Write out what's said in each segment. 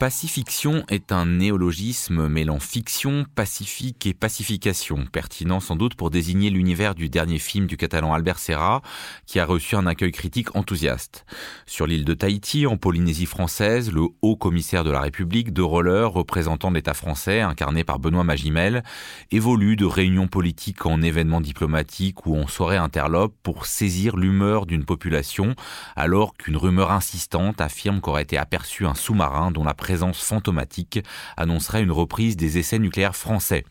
Pacifiction est un néologisme mêlant fiction, pacifique et pacification, pertinent sans doute pour désigner l'univers du dernier film du catalan Albert Serra, qui a reçu un accueil critique enthousiaste. Sur l'île de Tahiti, en Polynésie française, le haut commissaire de la République, de Roller, représentant l'État français, incarné par Benoît Magimel, évolue de réunions politiques en événements diplomatiques ou en soirées interlopes pour saisir l'humeur d'une population, alors qu'une rumeur insistante affirme qu'aurait été aperçu un sous-marin dont la présence présence fantomatique annoncerait une reprise des essais nucléaires français.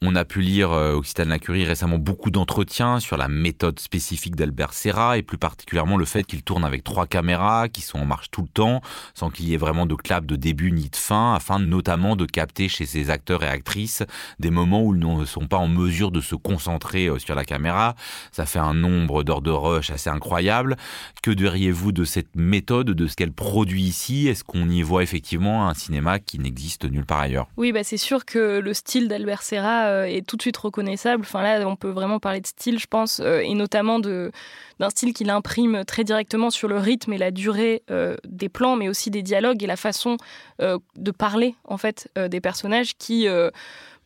On a pu lire euh, Occitane Lacurie récemment beaucoup d'entretiens sur la méthode spécifique d'Albert Serra et plus particulièrement le fait qu'il tourne avec trois caméras qui sont en marche tout le temps sans qu'il y ait vraiment de clap de début ni de fin afin notamment de capter chez ses acteurs et actrices des moments où ils ne sont pas en mesure de se concentrer euh, sur la caméra. Ça fait un nombre d'heures de rush assez incroyable. Que diriez-vous de cette méthode, de ce qu'elle produit ici? Est-ce qu'on y voit effectivement un cinéma qui n'existe nulle part ailleurs? Oui, bah c'est sûr que le style d'Albert Serra euh, est tout de suite reconnaissable. Enfin là, on peut vraiment parler de style, je pense, euh, et notamment de d'un style qu'il imprime très directement sur le rythme et la durée euh, des plans, mais aussi des dialogues et la façon de parler en fait des personnages qui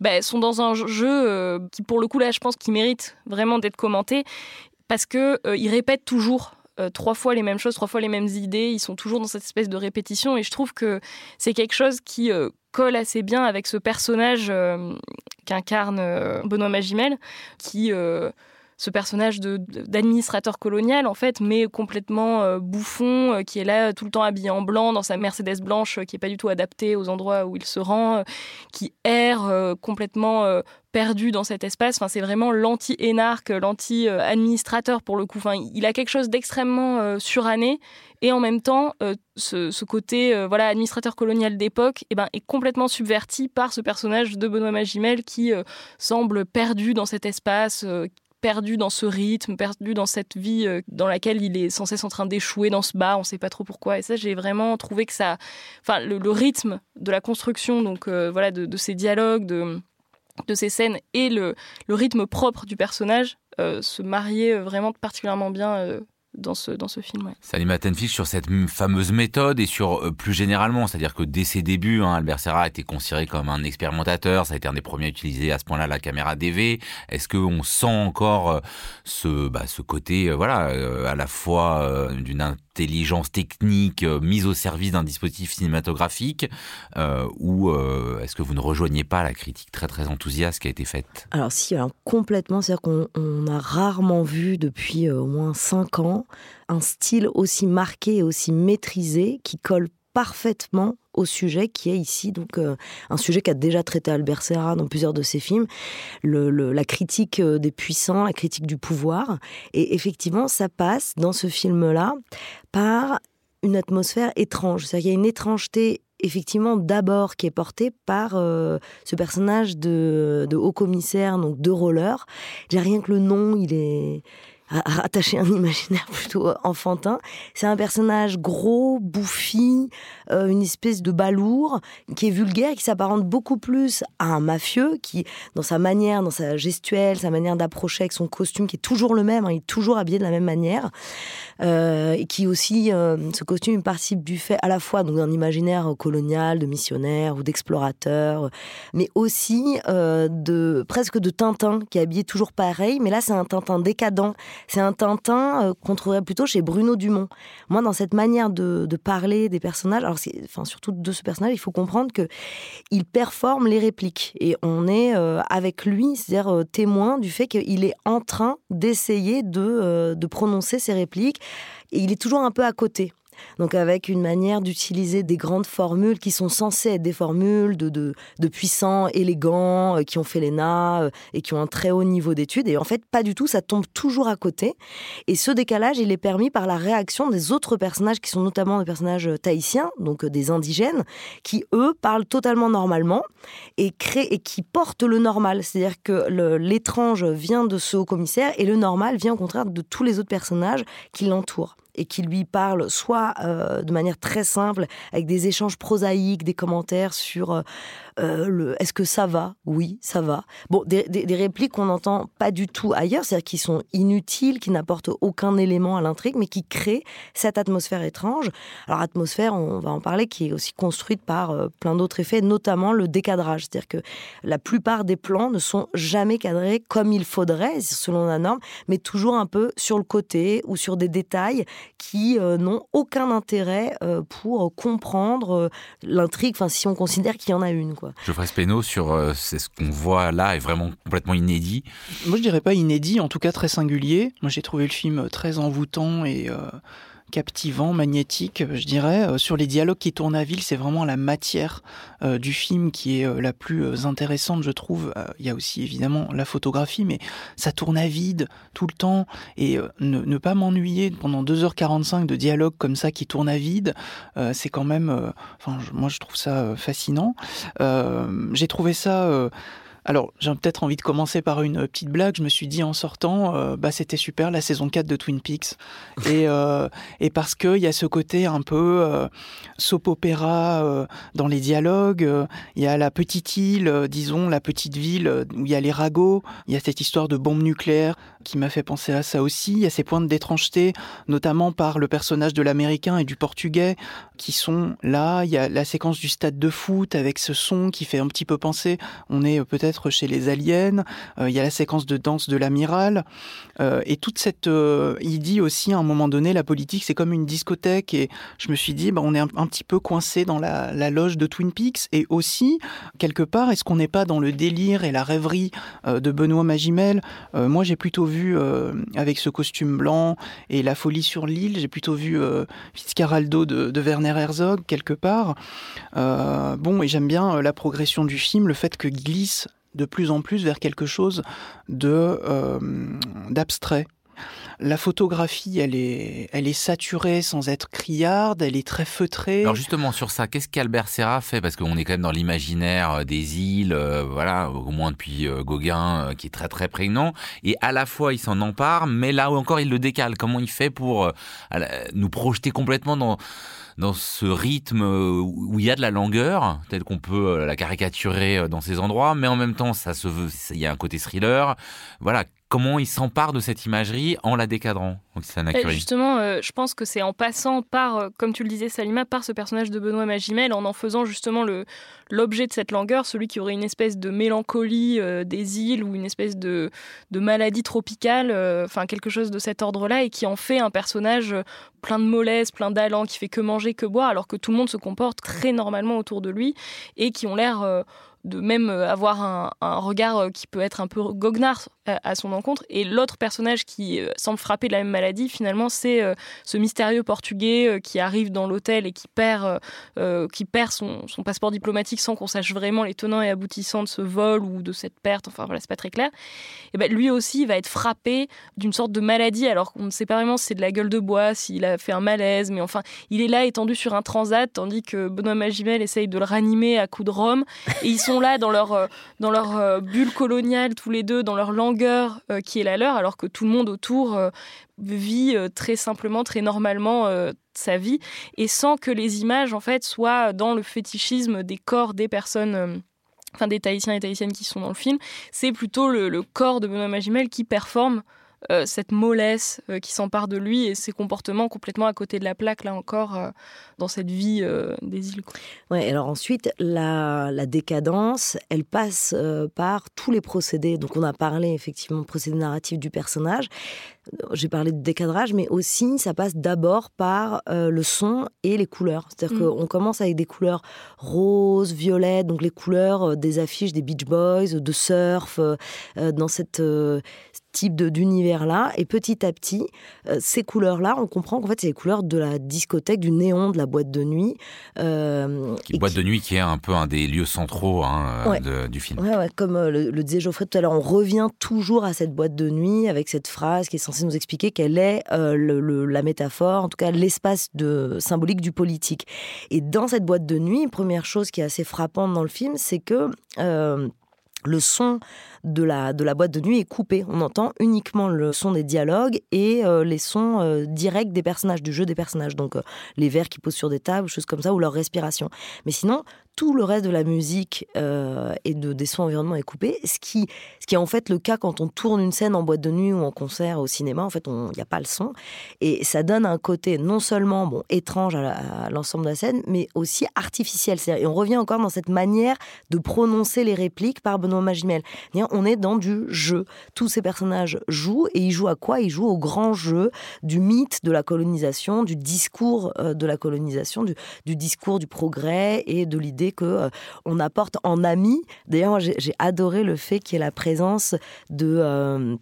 bah, sont dans un jeu qui, pour le coup là, je pense, qui mérite vraiment d'être commenté parce que il répète toujours trois fois les mêmes choses, trois fois les mêmes idées. Ils sont toujours dans cette espèce de répétition. Et je trouve que c'est quelque chose qui colle assez bien avec ce personnage euh, qu'incarne euh, Benoît Magimel, qui euh, ce personnage d'administrateur colonial en fait, mais complètement bouffon, qui est là tout le temps habillé en blanc dans sa Mercedes blanche, qui est pas du tout adaptée aux endroits où il se rend, qui erre complètement perdu dans cet espace. Enfin, c'est vraiment l'anti-énarque, l'anti-administrateur pour le coup. Enfin, il a quelque chose d'extrêmement suranné et en même temps, euh, ce, côté euh, voilà administrateur colonial d'époque eh ben, est complètement subverti par ce personnage de Benoît Magimel qui euh, semble perdu dans cet espace, perdu dans ce rythme, perdu dans cette vie dans laquelle il est sans cesse en train d'échouer dans ce bar, on ne sait pas trop pourquoi. Et ça, j'ai vraiment trouvé que ça, enfin, le, rythme de la construction, donc voilà, de, ces dialogues, de, de ces scènes et le, le rythme propre du personnage se mariaient vraiment particulièrement bien dans ce, dans ce film. Ouais. Salim sur cette fameuse méthode et sur euh, plus généralement, c'est-à-dire que dès ses débuts, hein, Albert Serra a été considéré comme un expérimentateur, ça a été un des premiers à utiliser à ce point-là la caméra DV. Est-ce qu'on sent encore euh, ce, bah, ce côté, euh, voilà, à la fois d'une intelligence technique mise au service d'un dispositif cinématographique ou est-ce que vous ne rejoignez pas la critique très très enthousiaste qui a été faite? Alors si, complètement, c'est-à-dire qu'on a rarement vu depuis au moins cinq ans un style aussi marqué et aussi maîtrisé qui colle parfaitement au sujet qui est ici donc euh, un sujet qu'a déjà traité Albert Serra dans plusieurs de ses films, la critique euh, des puissants, la critique du pouvoir. Et effectivement, ça passe dans ce film-là par une atmosphère étrange. C'est-à-dire qu'il y a une étrangeté effectivement d'abord qui est portée par euh, ce personnage de, de haut commissaire, donc de roller. Déjà rien que le nom, il est rattacher un imaginaire plutôt euh, enfantin. C'est un personnage gros, bouffi, euh, une espèce de balourd qui est vulgaire, qui s'apparente beaucoup plus à un mafieux, qui, dans sa manière, dans sa gestuelle, sa manière d'approcher avec son costume, qui est toujours le même, hein, il est toujours habillé de la même manière, euh, et qui aussi, ce costume participe du fait à la fois d'un imaginaire colonial, de missionnaire ou d'explorateur, mais aussi de presque de Tintin, qui est habillé toujours pareil, mais là c'est un Tintin décadent c'est un Tintin euh, qu'on trouverait plutôt chez Bruno Dumont. Moi, dans cette manière de, parler des personnages, alors enfin surtout de ce personnage, il faut comprendre que il performe les répliques et on est euh, avec lui, c'est-à-dire euh, témoin du fait qu'il est en train d'essayer de, de prononcer ses répliques et il est toujours un peu à côté. Donc avec une manière d'utiliser des grandes formules qui sont censées être des formules de, de, puissants, élégants, euh, qui ont fait l'ENA euh, et qui ont un très haut niveau d'études. Et en fait, pas du tout, ça tombe toujours à côté. Et ce décalage, il est permis par la réaction des autres personnages qui sont notamment des personnages tahitiens, donc euh, des indigènes, qui eux parlent totalement normalement et, créent, et qui portent le normal. C'est-à-dire que l'étrange vient de ce haut commissaire et le normal vient au contraire de tous les autres personnages qui l'entourent et qui lui parle soit euh, de manière très simple, avec des échanges prosaïques, des commentaires sur euh, est-ce que ça va? Oui, ça va. Bon, des, répliques qu'on n'entend pas du tout ailleurs, c'est-à-dire qui sont inutiles, qui n'apportent aucun élément à l'intrigue, mais qui créent cette atmosphère étrange. Alors, atmosphère, on va en parler, qui est aussi construite par euh, plein d'autres effets, notamment le décadrage. C'est-à-dire que la plupart des plans ne sont jamais cadrés comme il faudrait, selon la norme, mais toujours un peu sur le côté ou sur des détails qui euh, n'ont aucun intérêt pour comprendre l'intrigue, enfin, si on considère qu'il y en a une. Quoi. Geoffrey Speno, sur euh, ce qu'on voit là est vraiment complètement inédit. Moi, je dirais pas inédit, en tout cas très singulier. Moi, j'ai trouvé le film très envoûtant et euh, captivant, magnétique, je dirais. Euh, sur les dialogues qui tournent à ville, c'est vraiment la matière euh, du film qui est euh, la plus intéressante, je trouve. Il y a aussi évidemment la photographie, mais ça tourne à vide tout le temps. Et ne, pas m'ennuyer pendant 2h45 de dialogue comme ça qui tourne à vide, c'est quand même... Moi, je trouve ça fascinant. J'ai trouvé ça alors, j'ai peut-être envie de commencer par une petite blague. Je me suis dit en sortant, euh, bah c'était super la saison 4 de Twin Peaks. Et, euh, et parce qu'il y a ce côté un peu euh, soap opéra euh, dans les dialogues. Il y a la petite île, disons, la petite ville où il y a les ragots. Il y a cette histoire de bombe nucléaire qui m'a fait penser à ça aussi. Il y a ces points d'étrangeté, notamment par le personnage de l'américain et du portugais qui sont là. Il y a la séquence du stade de foot avec ce son qui fait un petit peu penser. On est peut-être chez les aliens. Euh, il y a la séquence de danse de l'amiral. Euh, et toute cette... Euh, il dit aussi à un moment donné, la politique, c'est comme une discothèque. Et je me suis dit, bah, on est un, petit peu coincé dans la, loge de Twin Peaks. Et aussi, quelque part, est-ce qu'on n'est pas dans le délire et la rêverie de Benoît Magimel? Moi, j'ai plutôt vu, avec ce costume blanc et la folie sur l'île, j'ai plutôt vu Fitzcarraldo de, de, Werner Herzog, quelque part. bon, et j'aime bien la progression du film, le fait que glisse de plus en plus vers quelque chose de euh, d'abstrait. La photographie, elle est, elle est saturée sans être criarde, elle est très feutrée. Alors justement sur ça, qu'est-ce qu'Albert Serra fait? Parce qu'on est quand même dans l'imaginaire euh, des îles, euh, voilà, au moins depuis Gauguin, qui est très très prégnant. Et à la fois, il s'en empare, mais là encore, il le décale. Comment il fait pour nous projeter complètement dans dans ce rythme où il y a de la langueur, tel qu'on peut euh, la caricaturer euh, dans ces endroits, mais en même temps, ça se veut, il y a un côté thriller. Voilà, comment il s'empare de cette imagerie en la décadrant Justement, euh, je pense que c'est en passant par, euh, comme tu le disais Salima, par ce personnage de Benoît Magimel, en en faisant justement l'objet de cette langueur, celui qui aurait une espèce de mélancolie euh, des îles ou une espèce de, de maladie tropicale, enfin quelque chose de cet ordre-là, et qui en fait un personnage plein de mollesse, plein d'allant, qui fait que manger, que boire, alors que tout le monde se comporte très normalement autour de lui, et qui ont l'air de même euh, avoir un, regard euh, qui peut être un peu goguenard euh, à, son encontre. Et l'autre personnage qui semble frapper de la même maladie, finalement, c'est ce mystérieux portugais qui arrive dans l'hôtel et qui perd, qui perd son, passeport diplomatique sans qu'on sache vraiment les tenants et aboutissants de ce vol ou de cette perte. Enfin voilà, c'est pas très clair. Et ben lui aussi va être frappé d'une sorte de maladie, alors qu'on ne sait pas vraiment si c'est de la gueule de bois, s'il a fait un malaise, mais enfin, il est là étendu sur un transat, tandis que Benoît Magimel essaye de le ranimer à coups de rhum. Et ils sont là dans leur, euh, dans leur euh, bulle coloniale, tous les deux, dans leur langueur euh, qui est la leur, alors que tout le monde autour vit très simplement, très normalement sa vie, et sans que les images, en fait, soient dans le fétichisme des corps des personnes enfin des Tahitiens et Tahitiennes qui sont dans le film, c'est plutôt le, le, corps de Benoît Magimel qui performe euh, cette mollesse euh, qui s'empare de lui et ses comportements complètement à côté de la plaque, là encore, euh, dans cette vie des îles. Ouais, alors ensuite, la, la décadence, elle passe par tous les procédés. Donc on a parlé effectivement procédé narratif du personnage. J'ai parlé de décadrage, mais aussi ça passe d'abord par le son et les couleurs. C'est-à-dire mm. qu'on commence avec des couleurs roses, violettes, donc les couleurs des affiches des Beach Boys, de surf, dans cette type d'univers-là. Et petit à petit, euh, ces couleurs-là, on comprend qu'en fait, c'est les couleurs de la discothèque, du néon, de la boîte de nuit. Euh, boîte de nuit qui est un peu un des lieux centraux hein, euh, du film. Ouais, comme le, disait Geoffrey tout à l'heure, on revient toujours à cette boîte de nuit avec cette phrase qui est censée nous expliquer quelle est la métaphore, en tout cas l'espace de, symbolique du politique. Et dans cette boîte de nuit, première chose qui est assez frappante dans le film, c'est que le son de la, de la boîte de nuit est coupé. On entend uniquement le son des dialogues et euh, les sons euh, directs des personnages, du jeu des personnages. Donc euh, les verres qui posent sur des tables, choses comme ça, ou leur respiration. Mais sinon, tout le reste de la musique et de, des sons environnement est coupé, ce qui, ce qui est en fait le cas quand on tourne une scène en boîte de nuit ou en concert au cinéma, en fait il n'y a pas le son, et ça donne un côté non seulement bon, étrange à l'ensemble de la scène, mais aussi artificiel. Et on revient encore dans cette manière de prononcer les répliques par Benoît Magimel. On est dans du jeu. Tous ces personnages jouent, et ils jouent à quoi? Ils jouent au grand jeu du mythe de la colonisation, du discours euh, de la colonisation, du, discours du progrès et de l'idée que euh, on apporte en ami. D'ailleurs, j'ai adoré le fait qu'il y ait la présence de euh,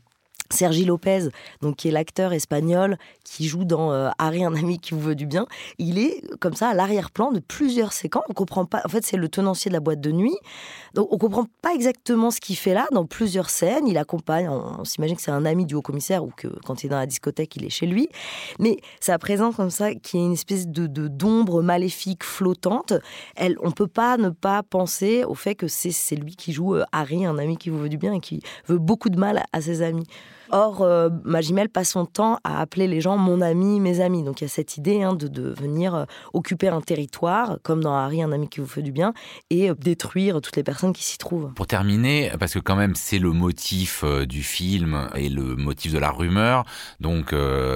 Sergi Lopez, donc qui est l'acteur espagnol qui joue dans euh, Harry, un ami qui vous veut du bien, il est comme ça à l'arrière-plan de plusieurs séquences. On comprend pas. En fait, c'est le tenancier de la boîte de nuit, donc on comprend pas exactement ce qu'il fait là dans plusieurs scènes. Il accompagne. On, s'imagine que c'est un ami du haut commissaire ou que quand il est dans la discothèque, il est chez lui. Mais sa présence comme ça, qui est une espèce de d'ombre maléfique flottante, elle, on peut pas ne pas penser au fait que c'est lui qui joue euh, Harry, un ami qui vous veut du bien et qui veut beaucoup de mal à ses amis. Or, euh, Magimel passe son temps à appeler les gens mon ami, mes amis. Donc il y a cette idée hein, de, venir euh, occuper un territoire, comme dans Harry, un ami qui vous fait du bien, et euh, détruire toutes les personnes qui s'y trouvent. Pour terminer, parce que quand même c'est le motif du film et le motif de la rumeur, donc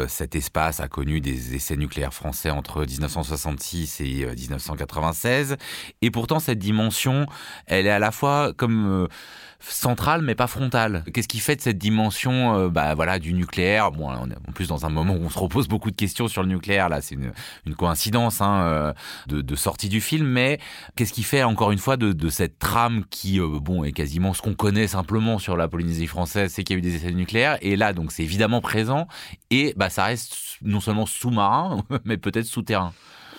cet espace a connu des essais nucléaires français entre 1966 et 1996, et pourtant cette dimension, elle est à la fois comme centrale mais pas frontale. Qu'est-ce qui fait de cette dimension euh, bah, voilà, du nucléaire. Bon, on est en plus dans un moment où on se repose beaucoup de questions sur le nucléaire, là c'est une, coïncidence hein, euh, de, sortie du film, mais qu'est-ce qui fait encore une fois de, cette trame qui euh, bon, est quasiment ce qu'on connaît simplement sur la Polynésie française, c'est qu'il y a eu des essais nucléaires, et là donc c'est évidemment présent, et bah, ça reste non seulement sous-marin, mais peut-être souterrain.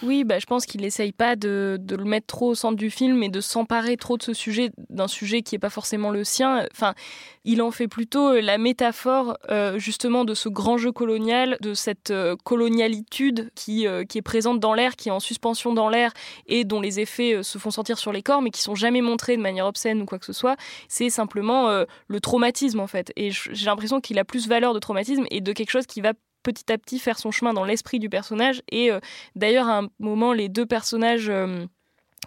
Oui, bah, je pense qu'il n'essaye pas de, le mettre trop au centre du film et de s'emparer trop de ce sujet, d'un sujet qui n'est pas forcément le sien. Enfin, il en fait plutôt euh, la métaphore euh, justement de ce grand jeu colonial, de cette euh, colonialitude qui, qui est présente dans l'air, qui est en suspension dans l'air et dont les effets se font sentir sur les corps, mais qui sont jamais montrés de manière obscène ou quoi que ce soit. C'est simplement le traumatisme en fait. Et j'ai l'impression qu'il a plus valeur de traumatisme et de quelque chose qui va petit à petit faire son chemin dans l'esprit du personnage. Et euh, d'ailleurs, à un moment, les deux personnages euh,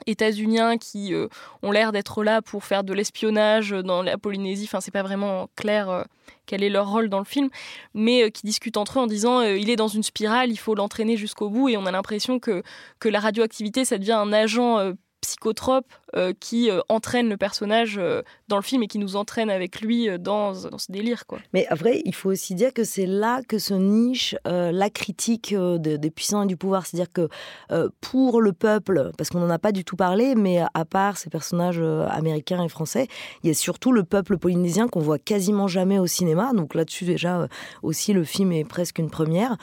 états-uniens qui euh, ont l'air d'être là pour faire de l'espionnage dans la Polynésie. Enfin, c'est pas vraiment clair quel est leur rôle dans le film, mais qui discutent entre eux en disant il est dans une spirale, il faut l'entraîner jusqu'au bout. Et on a l'impression que, que la radioactivité, ça devient un agent psychotrope euh, qui euh, entraîne le personnage euh, dans le film et qui nous entraîne avec lui dans, dans, ce délire. Quoi. Mais après, il faut aussi dire que c'est là que se niche la critique des puissants et du pouvoir. C'est-à-dire que pour le peuple, parce qu'on n'en a pas du tout parlé, mais à part ces personnages américains et français, il y a surtout le peuple polynésien qu'on voit quasiment jamais au cinéma. Donc là-dessus, déjà, aussi, le film est presque une première.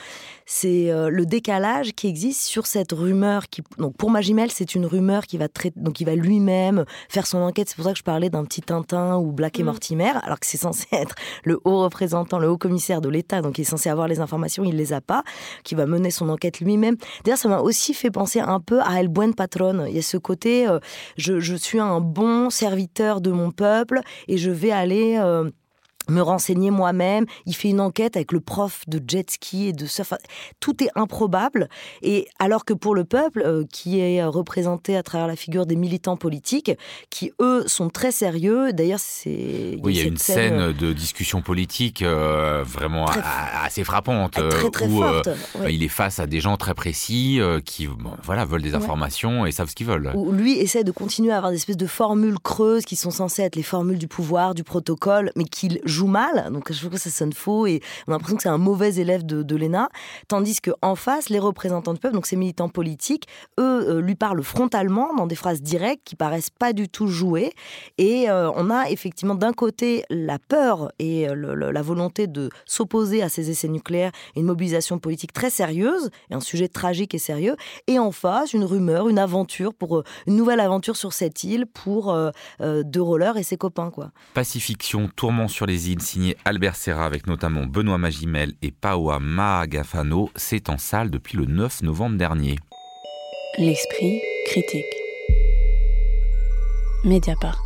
C'est le décalage qui existe sur cette rumeur. Qui... Donc pour Magimel, c'est une rumeur qui va, traiter, donc il va lui même faire son enquête. C'est pour ça que je parlais d'un petit Tintin ou Black et mm. Mortimer, alors que c'est censé être le haut représentant, le haut commissaire de l'État, donc il est censé avoir les informations, il les a pas, qui va mener son enquête lui-même. D'ailleurs, ça m'a aussi fait penser un peu à El Buen Patron. Il y a ce côté, euh, je, je, suis un bon serviteur de mon peuple et je vais aller... Euh, me renseigner moi-même. Il fait une enquête avec le prof de jet ski et de surf. Tout est improbable. Et alors que pour le peuple, euh, qui est représenté à travers la figure des militants politiques, qui eux sont très sérieux. D'ailleurs, c'est. Oui, il y a une scène, euh, de discussion politique euh, vraiment assez frappante très, très où forte, il est face à des gens très précis qui, voilà, veulent des informations et savent ce qu'ils veulent. Où lui essaie de continuer à avoir des espèces de formules creuses qui sont censées être les formules du pouvoir, du protocole, mais qu'il joue mal, donc je trouve que ça sonne faux et on a l'impression que c'est un mauvais élève de, l'ENA, tandis qu'en face, les représentants du peuple, donc ces militants politiques, eux, euh, lui parlent frontalement dans des phrases directes qui paraissent pas du tout jouées, et euh, on a effectivement d'un côté la peur et euh, la volonté de s'opposer à ces essais nucléaires, une mobilisation politique très sérieuse, et un sujet tragique et sérieux, et en face, une rumeur, une aventure, pour une nouvelle aventure sur cette île pour De Roller et ses copains. quoi. Pacifiction, tourment sur les signé Albert Serra avec notamment Benoît Magimel et Paoa Maagafano, c'est en salle depuis le 9 novembre dernier. L'esprit critique. Mediapart.